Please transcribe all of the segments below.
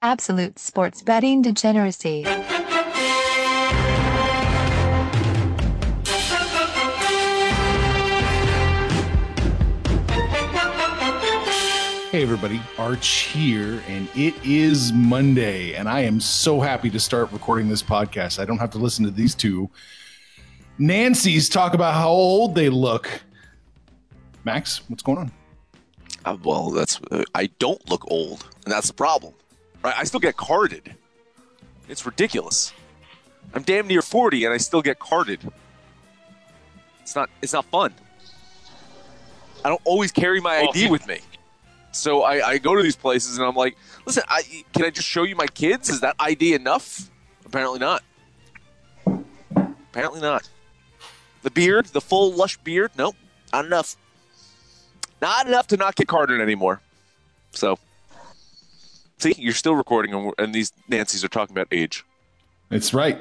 Absolute sports betting degeneracy. Hey everybody, Arch here, and it is Monday, and I am so happy to start recording this podcast. I don't have to listen to these two Nancy's talk about how old they look. Max, what's going on? Uh, well, that's uh, I don't look old, and that's the problem. Right? I still get carded. It's ridiculous. I'm damn near 40, and I still get carded. It's not. It's not fun. I don't always carry my ID with me. So I, I go to these places and I'm like, listen, I, can I just show you my kids? Is that ID enough? Apparently not. Apparently not. The beard, the full lush beard, nope, not enough. Not enough to not get carded anymore. So, see, you're still recording, and, we're- and these Nancy's are talking about age. It's right.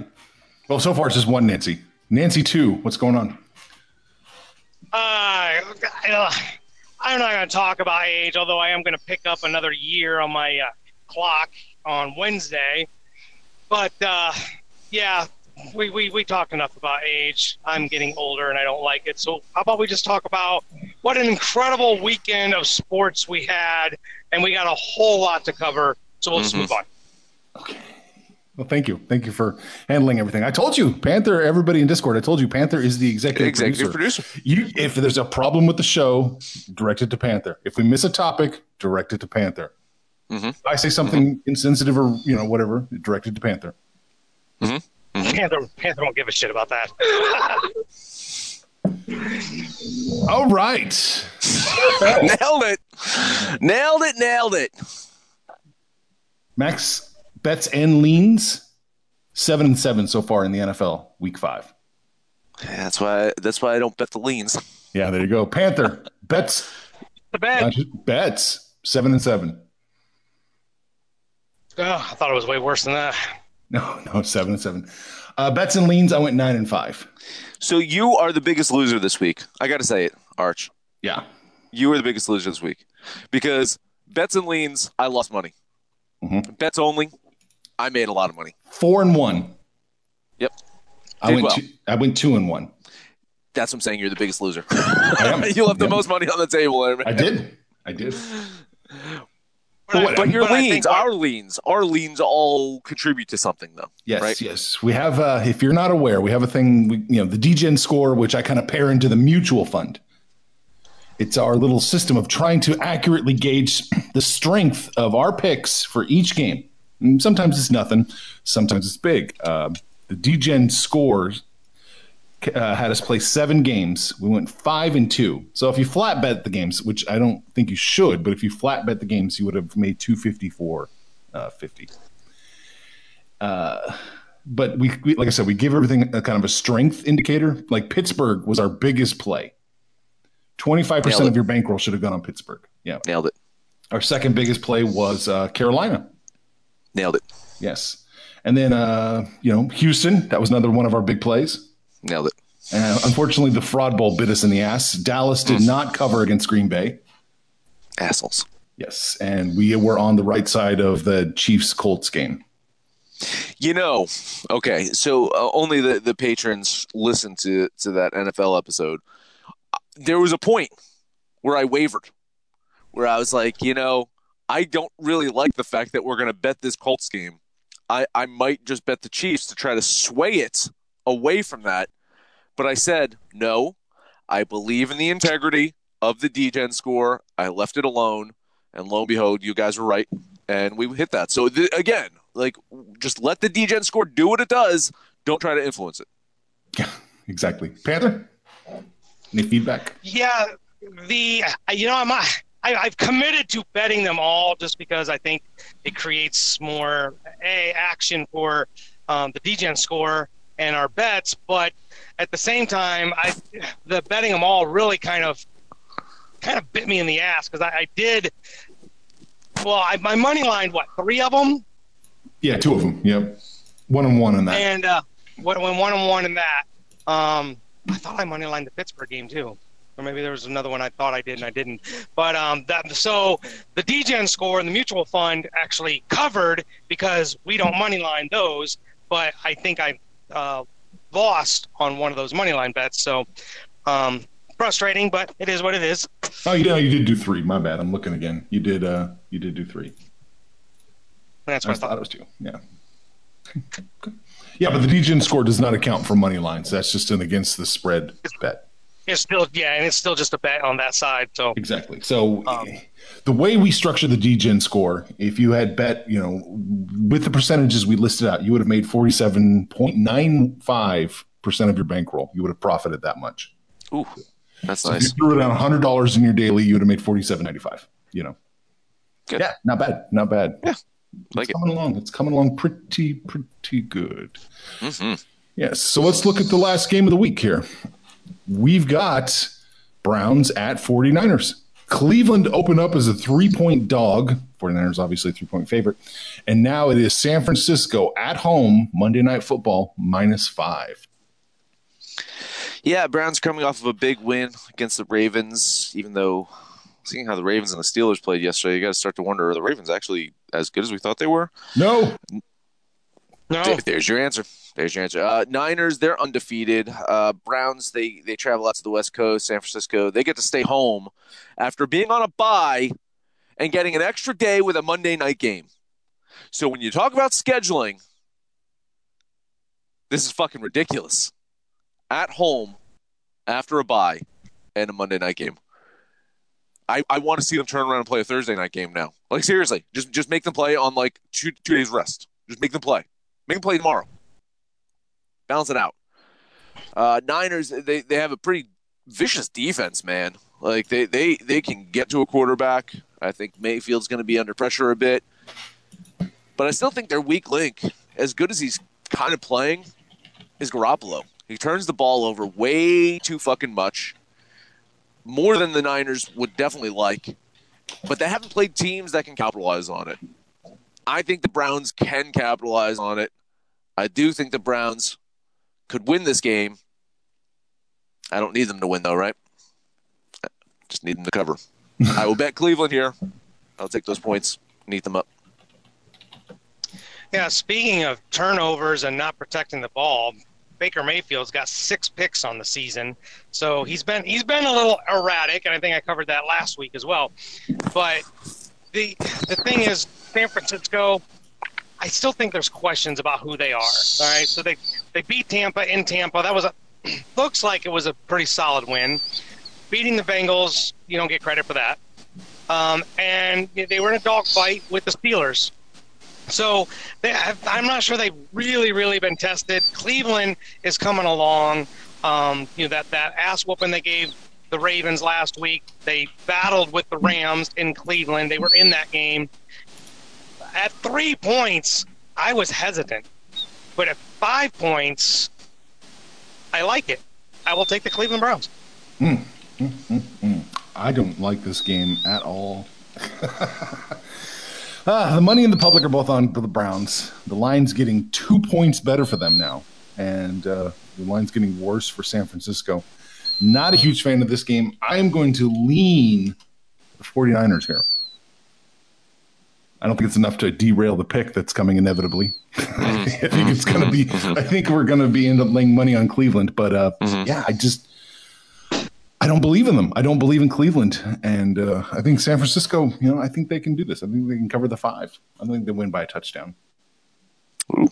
Well, so far it's just one Nancy. Nancy two, what's going on? Uh, I- I'm not going to talk about age, although I am going to pick up another year on my uh, clock on Wednesday. But uh, yeah, we, we, we talked enough about age. I'm getting older and I don't like it. So how about we just talk about what an incredible weekend of sports we had, and we got a whole lot to cover. So we'll just Mhm. move on. Okay. Well, thank you. Thank you for handling everything. I told you, Panther, everybody in Discord, I told you Panther is the executive, Executive producer. producer. You, if there's a problem with the show, direct it to Panther. If we miss a topic, direct it to Panther. Mhm. If I say something insensitive or you know whatever, direct it to Panther. Mm-hmm. Panther, Panther won't give a shit about that. All right. nailed it. Nailed it. Nailed it. Max bets and leans seven and seven so far in the NFL week five. Yeah, that's why. That's why I don't bet the leans. Yeah, there you go. Panther bets the bed. not just bets seven and seven. Oh, I thought it was way worse than that. No, no, seven and seven. Uh, bets and leans, I went nine and five. So you are the biggest loser this week. I got to say it, Arch. Yeah. You were the biggest loser this week because bets and leans, I lost money. Mhm. Bets only, I made a lot of money. Four and one. Yep. I Did went well. two, I went two and one. That's what I'm saying. You're the biggest loser. You left the most money on the table. I did. I did. But, I- But your but leans, think- our leans, our leans all contribute to something, though. Yes, Right. yes. We have uh if you're not aware, we have a thing we, you know, the DGen score which I kind of pair into the mutual fund. It's our little system of trying to accurately gauge the strength of our picks for each game. And sometimes it's nothing, sometimes it's big. Uh, the DGen scores uh, had us play seven games. We went five and two. So if you flat bet the games, which I don't think you should, but if you flat bet the games, you would have made 254 uh, 50. Uh, but we, we, like I said, we give everything a kind of a strength indicator. Like Pittsburgh was our biggest play. 25% Nailed it. of your bankroll should have gone on Pittsburgh. Yeah. Nailed it. Our second biggest play was uh, Carolina. Nailed it. Yes. And then, uh, you know, Houston, that was another one of our big plays. Nailed it. Uh, unfortunately, the fraud bowl bit us in the ass. Dallas did not cover against Green Bay. Assholes. Yes. And we were on the right side of the Chiefs Colts game. You know, okay, so uh, only the, the patrons listen to, to that NFL episode. There was a point where I wavered, where I was like, you know, I don't really like the fact that we're going to bet this Colts game. I, I might just bet the Chiefs to try to sway it away from that. But I said, no, I believe in the integrity of the DGen score. I left it alone. And lo and behold, you guys were right. And we hit that. So, th- again, like, just let the DGen score do what it does. Don't try to influence it. Yeah, exactly. Panther, any feedback? Yeah, the you know I'm I, I've committed to betting them all just because I think it creates more a action for um, the DGen score and our bets, but at the same time, I the betting them all really kind of kind of bit me in the ass because I, I did. Well, I, my money line, what three of them, Yeah, two of them. Yep. One and one on that. and uh, what went one and one in that. Um, I thought I money lined the Pittsburgh game too. or maybe there was another one I thought I did and I didn't. But um, that so the DGen score and the mutual fund actually covered because we don't money line those. But I think I uh, lost on one of those money line bets. So um, frustrating, but it is what it is. Oh, yeah, you did do three. My bad. I'm looking again. You did. Uh, you did do three. That's what I thought thought. it was two. Yeah. Yeah, but the DGen score does not account for money lines. That's just an against the spread bet. It's still yeah, and it's still just a bet on that side. So Exactly. So Um, the way we structure the DGen score, if you had bet, you know, with the percentages we listed out, you would have made 47.95% of your bankroll. You would have profited that much. Ooh, that's So if nice. you threw it on $100 in your daily, you would have made 47.95, you know. Good. Yeah, not bad. Not bad. Yeah, It's like it. coming along. It's coming along pretty, pretty good. hmm Yes. So let's look at the last game of the week here. We've got Browns at 49ers. Cleveland opened up as a three point dog. 49ers, obviously, a three point favorite. And now it is San Francisco at home, Monday Night Football, minus five. Yeah, Browns coming off of a big win against the Ravens. Even though seeing how the Ravens and the Steelers played yesterday, you got to start to wonder: Are the Ravens actually as good as we thought they were? No. No, There- There's your answer. There's your answer. Uh, Niners, they're undefeated. Uh, Browns, they they travel out to the West Coast, San Francisco. They get to stay home after being on a bye and getting an extra day with a Monday night game. So when you talk about scheduling, this is fucking ridiculous. At home after a bye and a Monday night game. I, I want to see them turn around and play a Thursday night game now. Like seriously, just just make them play on like two two days rest. Just make them play. Make them play tomorrow. Balance it out. Uh, Niners, they, they have a pretty vicious defense, man. Like they, they, they can get to a quarterback. I think Mayfield's going to be under pressure a bit, but I still think their weak link, as good as he's kind of playing, is Garoppolo. He turns the ball over way too fucking much, more than the Niners would definitely like. But they haven't played teams that can capitalize on it. I think the Browns can capitalize on it. I do think the Browns could win this game. I don't need them to win, though, right? I just need them to cover. I will bet Cleveland here. I'll take those points, neat them up. yeah. Speaking of turnovers and not protecting the ball, Baker Mayfield's got six picks on the season, so he's been he's been a little erratic, and I think I covered that last week as well. But the the thing is, San Francisco, I still think there's questions about who they are. All right, so they they beat Tampa in Tampa. That was a looks like it was a pretty solid win. Beating the Bengals, you don't get credit for that. Um, and they were in a dogfight with the Steelers. So they, I'm not sure they've really, really been tested. Cleveland is coming along. Um, you know that that ass whooping they gave the Ravens last week. They battled with the Rams in Cleveland. They were in that game. At three points, I was hesitant, but at five points, I like it. I will take the Cleveland Browns. I don't like this game at all. ah, the money and the public are both on the Browns. The line's getting two points better for them now, and uh, the line's getting worse for San Francisco. Not a huge fan of this game. I am going to lean the 49ers here. I don't think it's enough to derail the pick that's coming inevitably. I think it's going to be. I think we're going to be end up laying money on Cleveland, but uh, yeah, I just I don't believe in them. I don't believe in Cleveland, and uh, I think San Francisco. You know, I think they can do this. I think they can cover the five. I think they win by a touchdown. Ooh.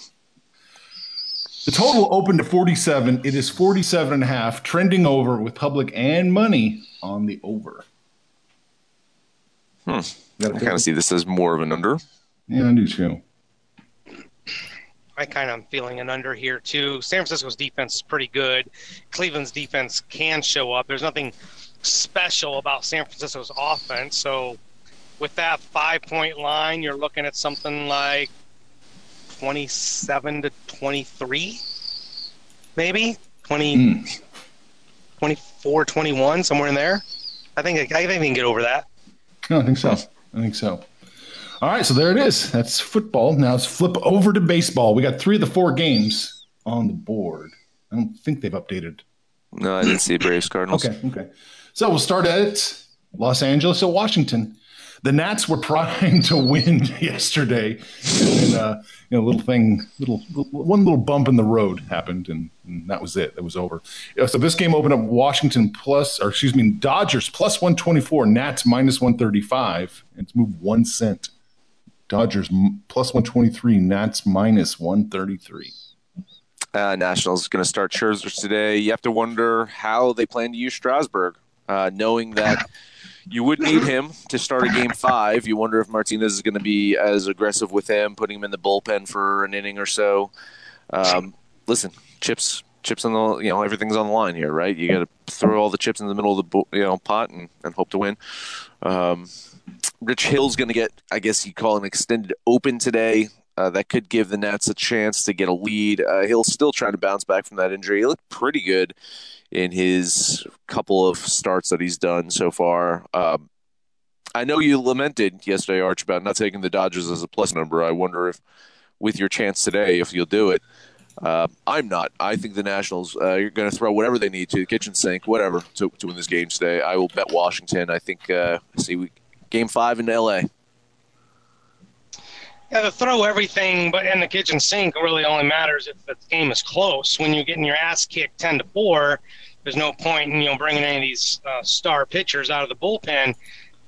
The total opened to 47. It is 47 and a half, trending over with public and money on the over. Hmm. Got I a kind of see this as more of an under. Yeah, I do too. I kind of am feeling an under here too. San Francisco's defense is pretty good. Cleveland's defense can show up. There's nothing special about San Francisco's offense. So, with that five point line, you're looking at something like 27 to 23, maybe 20, Mm. 24, 21, somewhere in there. I think I think we can get over that. No, I think so. I think so. All right, so there it is. That's football. Now let's flip over to baseball. We got three of the four games on the board. I don't think they've updated No, I didn't see Braves Cardinals. Okay, okay. So we'll start at Los Angeles at Washington. The Nats were primed to win yesterday, and then, uh, you know, little thing, little one little bump in the road happened, and, and that was it. It was over. So this game opened up Washington plus, or excuse me, Dodgers plus one twenty four, Nats minus one thirty five. and It's moved one cent. Dodgers plus one twenty three, Nats minus one thirty three. Uh, Nationals going to start Scherzer today. You have to wonder how they plan to use Strasburg, uh, knowing that you would need him to start a game five. You wonder if Martinez is going to be as aggressive with him, putting him in the bullpen for an inning or so. Um, listen, chips, chips on the you know everything's on the line here, right? You got to throw all the chips in the middle of the you know pot and, and hope to win. Um, Rich Hill's going to get, I guess you call an extended open today. Uh, that could give the Nats a chance to get a lead. Uh, Hill's still trying to bounce back from that injury. He looked pretty good in his couple of starts that he's done so far. Um, I know you lamented yesterday, Arch, about not taking the Dodgers as a plus number. I wonder if, with your chance today, if you'll do it. Uh, I'm not. I think the Nationals uh, are going to throw whatever they need to, the kitchen sink, whatever, to, to win this game today. I will bet Washington. I think, uh, see, we, game five in LA. Yeah, to throw everything but in the kitchen sink really only matters if the game is close. When you're getting your ass kicked ten to four, there's no point in you know bringing any of these uh, star pitchers out of the bullpen.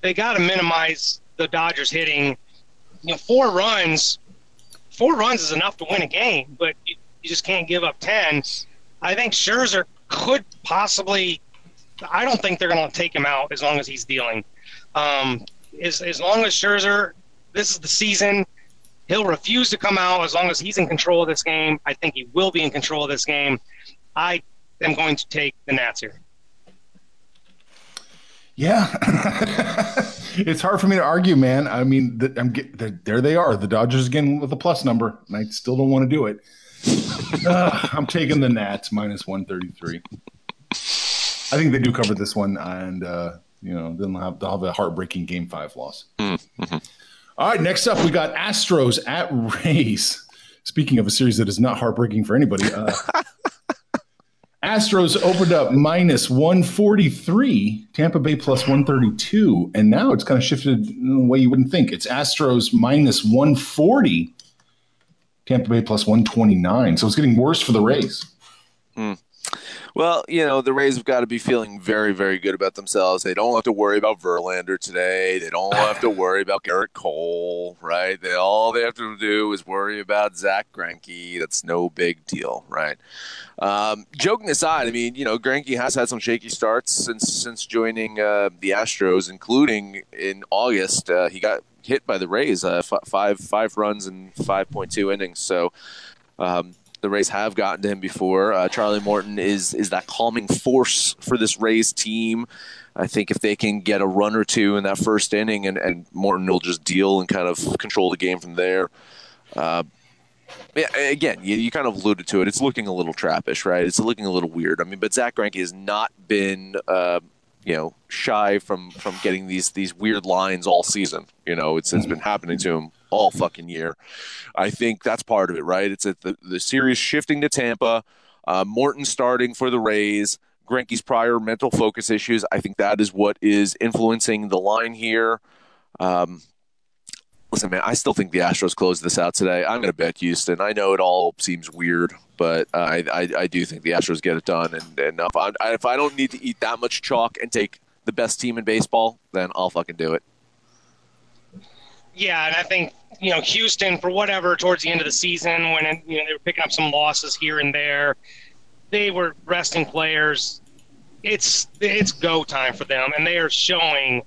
They got to minimize the Dodgers hitting. You know, four runs, four runs is enough to win a game, but you, you just can't give up ten. I think Scherzer could possibly. I don't think they're going to take him out as long as he's dealing. Um, as as long as Scherzer, this is the season. He'll refuse to come out as long as he's in control of this game. I think he will be in control of this game. I am going to take the Nats here. Yeah, it's hard for me to argue, man. I mean, the, I'm get, there. They are the Dodgers again with a plus number, and I still don't want to do it. uh, I'm taking the Nats minus one thirty three. I think they do cover this one, and uh, you know they'll have they'll have a heartbreaking Game Five loss. Mm-hmm. All right, next up we got Astros at Rays. Speaking of a series that is not heartbreaking for anybody, uh, Astros opened up minus 143, Tampa Bay plus 132, and now it's kind of shifted in a way you wouldn't think. It's Astros minus 140, Tampa Bay plus 129. So it's getting worse for the Rays. Mm. Well, you know, the Rays have got to be feeling very, very good about themselves. They don't have to worry about Verlander today. They don't have to worry about Gerrit Cole, right? They all they have to do is worry about Zack Greinke. That's no big deal, right? Um, joking aside, I mean, you know, Greinke has had some shaky starts since since joining uh, the Astros, including in August. Uh, he got hit by the Rays, uh, f- five five runs in five point two innings. So. Um, the Rays have gotten to him before. Uh, Charlie Morton is is that calming force for this Rays team. I think if they can get a run or two in that first inning, and, and Morton will just deal and kind of control the game from there. Uh, again, you, you, kind of alluded to it. It's looking a little trappish, right? It's looking a little weird. I mean, but Zack Greinke has not been, uh, you know, shy from from getting these these weird lines all season. You know, it's it's been happening to him all fucking year. I think that's part of it, right? It's at the, the series shifting to Tampa, uh, Morton starting for the Rays, Greinke's prior mental focus issues. I think that is what is influencing the line here. Um, listen, man, I still think the Astros close this out today. I'm going to bet Houston. I know it all seems weird, but I, I, I do think the Astros get it done. And, and if, I, if I don't need to eat that much chalk and take the best team in baseball, then I'll fucking do it. Yeah, and I think you know Houston for whatever towards the end of the season when you know they were picking up some losses here and there, they were resting players. It's it's go time for them, and they are showing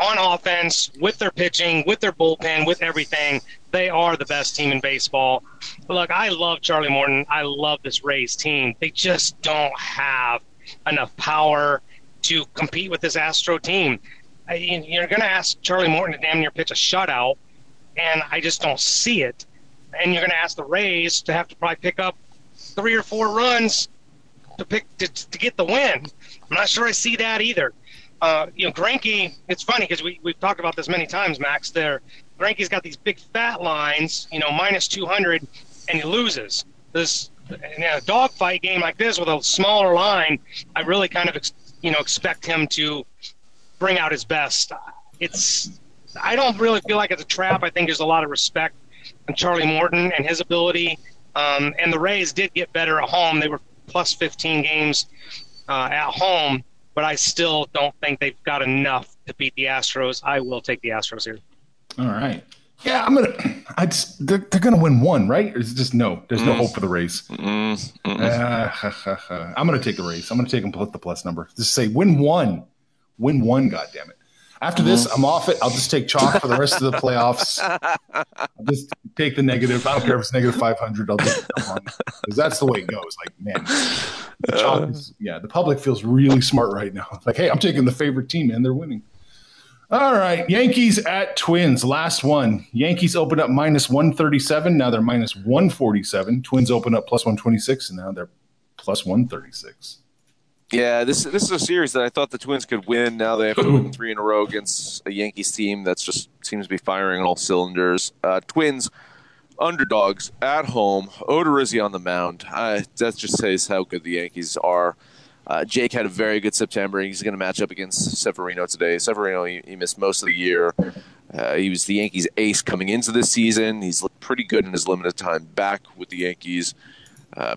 on offense with their pitching, with their bullpen, with everything. They are the best team in baseball. But look, I love Charlie Morton. I love this Rays team. They just don't have enough power to compete with this Astro team you're going to ask Charlie Morton to damn near pitch a shutout, and I just don't see it. And you're going to ask the Rays to have to probably pick up three or four runs to pick to, to get the win. I'm not sure I see that either. Uh, you know, Greinke. It's funny because we we've talked about this many times, Max. There, Greinke's got these big fat lines. You know, minus 200, and he loses. This in a dogfight game like this with a smaller line, I really kind of ex- you know, expect him to bring out his best. It's I don't really feel like it's a trap. I think there's a lot of respect on Charlie Morton and his ability. Um, and the Rays did get better at home. They were plus 15 games uh, at home, but I still don't think they've got enough to beat the Astros. I will take the Astros here. All right. Yeah, I'm gonna. I just they're, they're gonna win one, right? It's just no? There's no hope for the Rays. Mm, mm. Uh, I'm gonna take the Rays. I'm gonna take them plus the plus number. Just say win one, win one. God damn it! After this, I'm off it. I'll just take chalk for the rest of the playoffs. I'll just take the negative. I don't care if it's negative 500. I'll just because that's the way it goes. Like man, the chalk is, yeah. The public feels really smart right now. Like hey, I'm taking the favorite team and they're winning. All right, Yankees at Twins. Last one. Yankees opened up minus 137. Now they're minus 147. Twins open up plus 126, and now they're plus 136. Yeah, this this is a series that I thought the Twins could win. Now they have to win three in a row against a Yankees team that's just seems to be firing on all cylinders. Uh, Twins underdogs at home. Odorizzi on the mound. Uh, that just says how good the Yankees are. Uh, Jake had a very good September. He's going to match up against Severino today. Severino, he, he missed most of the year. Uh, he was the Yankees' ace coming into this season. He's looked pretty good in his limited time back with the Yankees. Uh,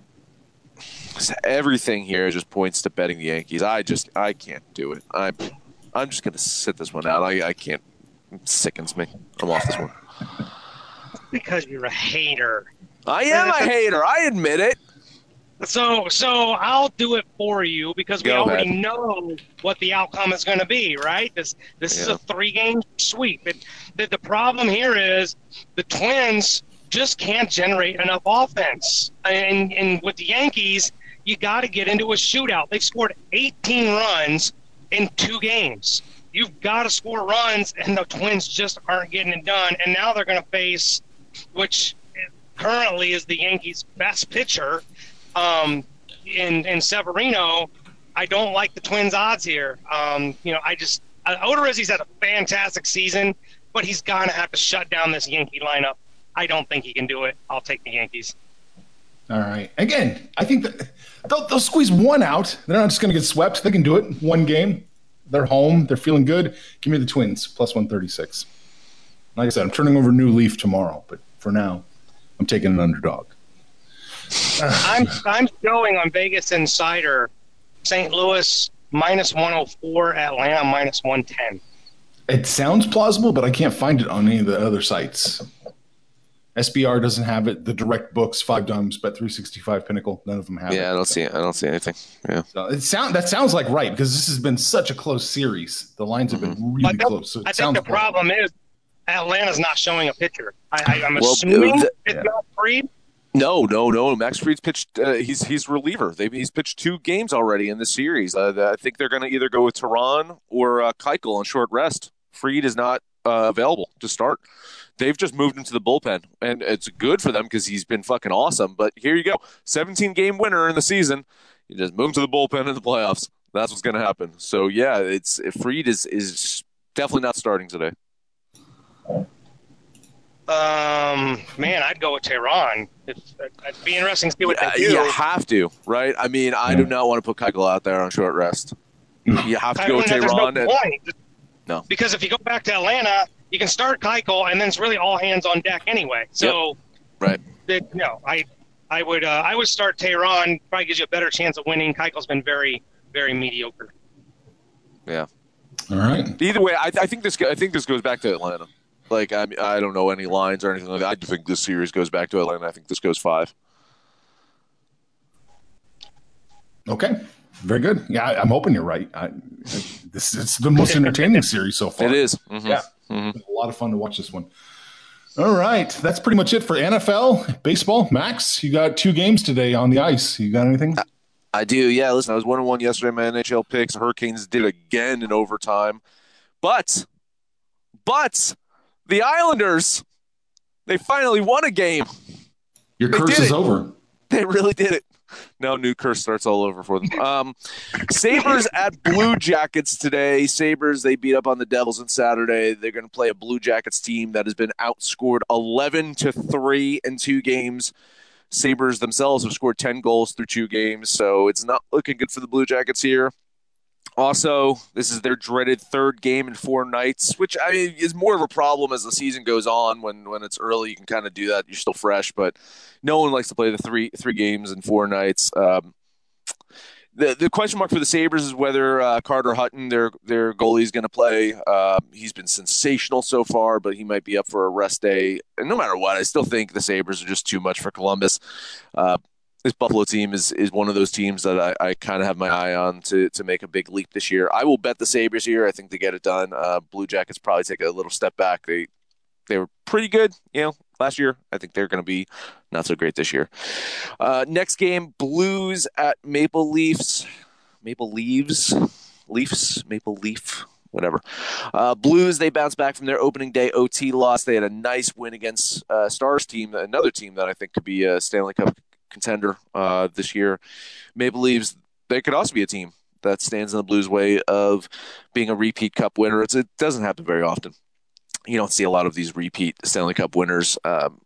everything here just points to betting the Yankees. I just I can't do it. I'm I'm just going to sit this one out. I, I can't. It sickens me. I'm off this one. Because you're a hater. I am a hater. I admit it. So, so I'll do it for you because we Go already ahead. know what the outcome is going to be, right? This this is a three game sweep. It, the, the problem here is the Twins just can't generate enough offense, and and with the Yankees, you got to get into a shootout. They've scored 18 runs in two games. You've got to score runs, and the Twins just aren't getting it done. And now they're going to face, which currently is the Yankees' best pitcher, um, in in Severino. I don't like the Twins' odds here. Um, you know, I just uh, Odorizzi's had a fantastic season, but he's gonna have to shut down this Yankee lineup. I don't think he can do it. I'll take the Yankees. All right. Again, I think that they'll, they'll squeeze one out. They're not just going to get swept. They can do it. One game. They're home. They're feeling good. Give me the Twins plus 136. Like I said, I'm turning over a new leaf tomorrow, but for now, I'm taking an underdog. I'm I'm showing on Vegas Insider, St. Louis minus 104, Atlanta minus 110. It sounds plausible, but I can't find it on any of the other sites. SBR doesn't have it. The direct books, Five Dimes, Bet 365, Pinnacle, none of them have it. Yeah, I don't see. I don't see anything. Yeah. So it sound that sounds like right because this has been such a close series. The lines have been really I think, close. So it I think the problem is Atlanta's not showing a pitcher. I, I, I'm Well, assuming th- it's yeah. not Fried. No, no, no. Max Fried's pitched. Uh, he's he's reliever. They, he's pitched two games already in the series. Uh, I think they're going to either go with Teheran or uh, Keuchel on short rest. Fried is not uh, available to start. They've just moved into the bullpen, and it's good for them because he's been fucking awesome. But here you go, 17 game winner in the season. You just move him to the bullpen in the playoffs. That's what's going to happen. So yeah, it's Fried is is definitely not starting today. Um, man, I'd go with Teheran. It's, it'd be interesting to see what Yeah, they do. you have to, right? I mean, I do not want to put Keuchel out there on short rest. You have to I go with Teheran. no. No. Because if you go back to Atlanta, you can start Keuchel, and then it's really all hands on deck anyway. So, Right. it- no, I, I would, uh, I would start Teheran. Probably gives you a better chance of winning. Keuchel's been very, very mediocre. Yeah. All right. Either way, I, I think this. I think this goes back to Atlanta. Like I, I don't know any lines or anything like that. I think this series goes back to Atlanta. I think this goes five. Okay. Very good. Yeah, I, I'm hoping you're right. I, I, this it's the most entertaining series so far. It is. Mhm. Yeah. Mhm. A lot of fun to watch this one. All right. That's pretty much it for NFL baseball. Max, you got two games today on the ice. You got anything? I do. Yeah. Listen, I was one and one yesterday. in My NHL picks. Hurricanes did again in overtime, but, but the Islanders, they finally won a game. Your they curse is it. over. They really did it. No new curse starts all over for them. Um, Sabres at Blue Jackets today. Sabres they beat up on the Devils on Saturday. They're going to play a Blue Jackets team that has been outscored eleven to three in two games. Sabres themselves have scored ten goals through two games, so it's not looking good for the Blue Jackets here. Also, this is their dreaded third game in four nights, which I mean is more of a problem as the season goes on. When when it's early, you can kind of do that. You're still fresh, but no one likes to play the three three games in four nights. Um, the the question mark for the Sabres is whether uh, Carter Hutton, their their goalie, is going to play. Uh, he's been sensational so far, but he might be up for a rest day. And no matter what, I still think the Sabres are just too much for Columbus. Uh, this Buffalo team is is one of those teams that I, I kind of have my eye on to to make a big leap this year. I will bet the Sabres here. I think they get it done. Uh, Blue Jackets probably take a little step back. They they were pretty good, you know, last year. I think they're going to be not so great this year. Uh, next game, Blues at Maple Leafs. Maple Leaves, Leafs, Maple Leaf, whatever. Uh, Blues, they bounced back from their opening day OT loss. They had a nice win against uh, Stars team, another team that I think could be a Stanley Cup contender uh, this year. Maple Leafs, they could also be a team that stands in the Blues' way of being a repeat Cup winner. It's, it doesn't happen very often. You don't see a lot of these repeat Stanley Cup winners. Um,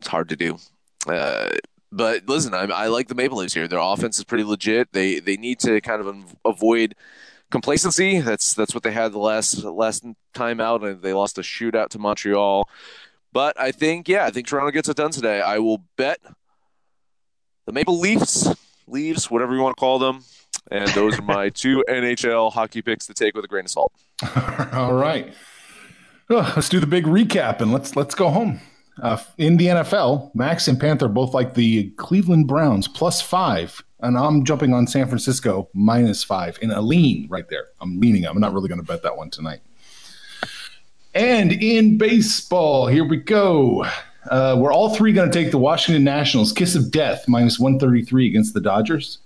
it's hard to do. Uh, but listen, I, I, like the Maple Leafs here. Their offense is pretty legit. They they need to kind of avoid complacency. That's that's what they had the last last time out. and They lost a shootout to Montreal. But I think yeah, I think Toronto gets it done today. I will bet the Maple Leafs, Leaves, whatever you want to call them. And those are my two NHL hockey picks to take with a grain of salt. All right. Let's do the big recap and let's let's go home. Uh, in the NFL, Max and Panther both like the Cleveland Browns plus five, and I'm jumping on San Francisco minus five in a lean right there. I'm leaning. I'm not really going to bet that one tonight. And in baseball, here we go. Uh, we're all three going to take the Washington Nationals kiss of death minus 133 against the Dodgers.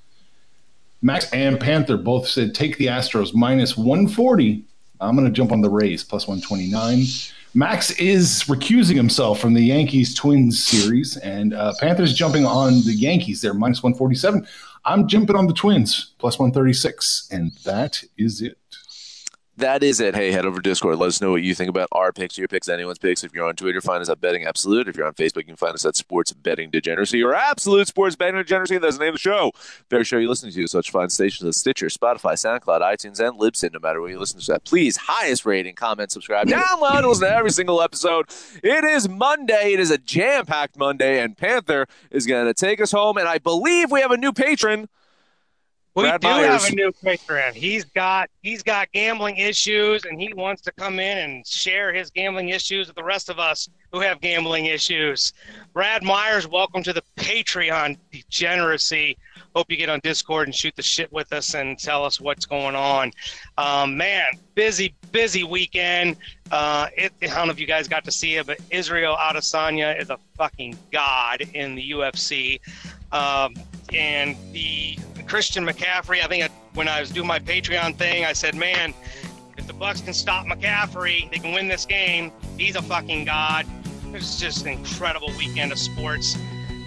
Max and Panther both said take the Astros minus 140. I'm going to jump on the Rays plus 129. Max is recusing himself from the Yankees Twins series, and uh, Panthers jumping on the Yankees there minus 147. I'm jumping on the Twins plus 136, and that is it that is it. Hey, head over to Discord. Let us know what you think about our picks, your picks, anyone's picks. If you're on Twitter, find us at Betting Absolute. If you're on Facebook, you can find us at Sports Betting Degeneracy or Absolute Sports Betting Degeneracy. That's the name of the show. Very show you're listening to. Such fine stations as Stitcher, Spotify, SoundCloud, iTunes, and Libsyn. No matter where you listen to that, please highest rating, comment, subscribe, download, listen to every single episode. It is Monday. It is a jam-packed Monday, and Panther is going to take us home. And I believe we have a new patron. We Brad do Myers. have a new patron. He's got he's got gambling issues, and he wants to come in and share his gambling issues with the rest of us who have gambling issues. Brad Myers, welcome to the Patreon degeneracy. Hope you get on Discord and shoot the shit with us and tell us what's going on. Um, man, busy, busy weekend. Uh, it, I don't know if you guys got to see it, but Israel Adesanya is a fucking god in the UFC. Um, and the Christian McCaffrey. I think I, when I was doing my Patreon thing, I said, man, if the Bucks can stop McCaffrey, they can win this game. He's a fucking god. It's just an incredible weekend of sports.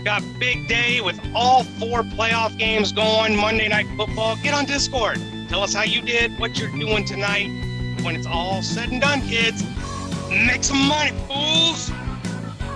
Got big day with all four playoff games going. Monday night football. Get on Discord. Tell us how you did, what you're doing tonight. When it's all said and done, kids, make some money, fools.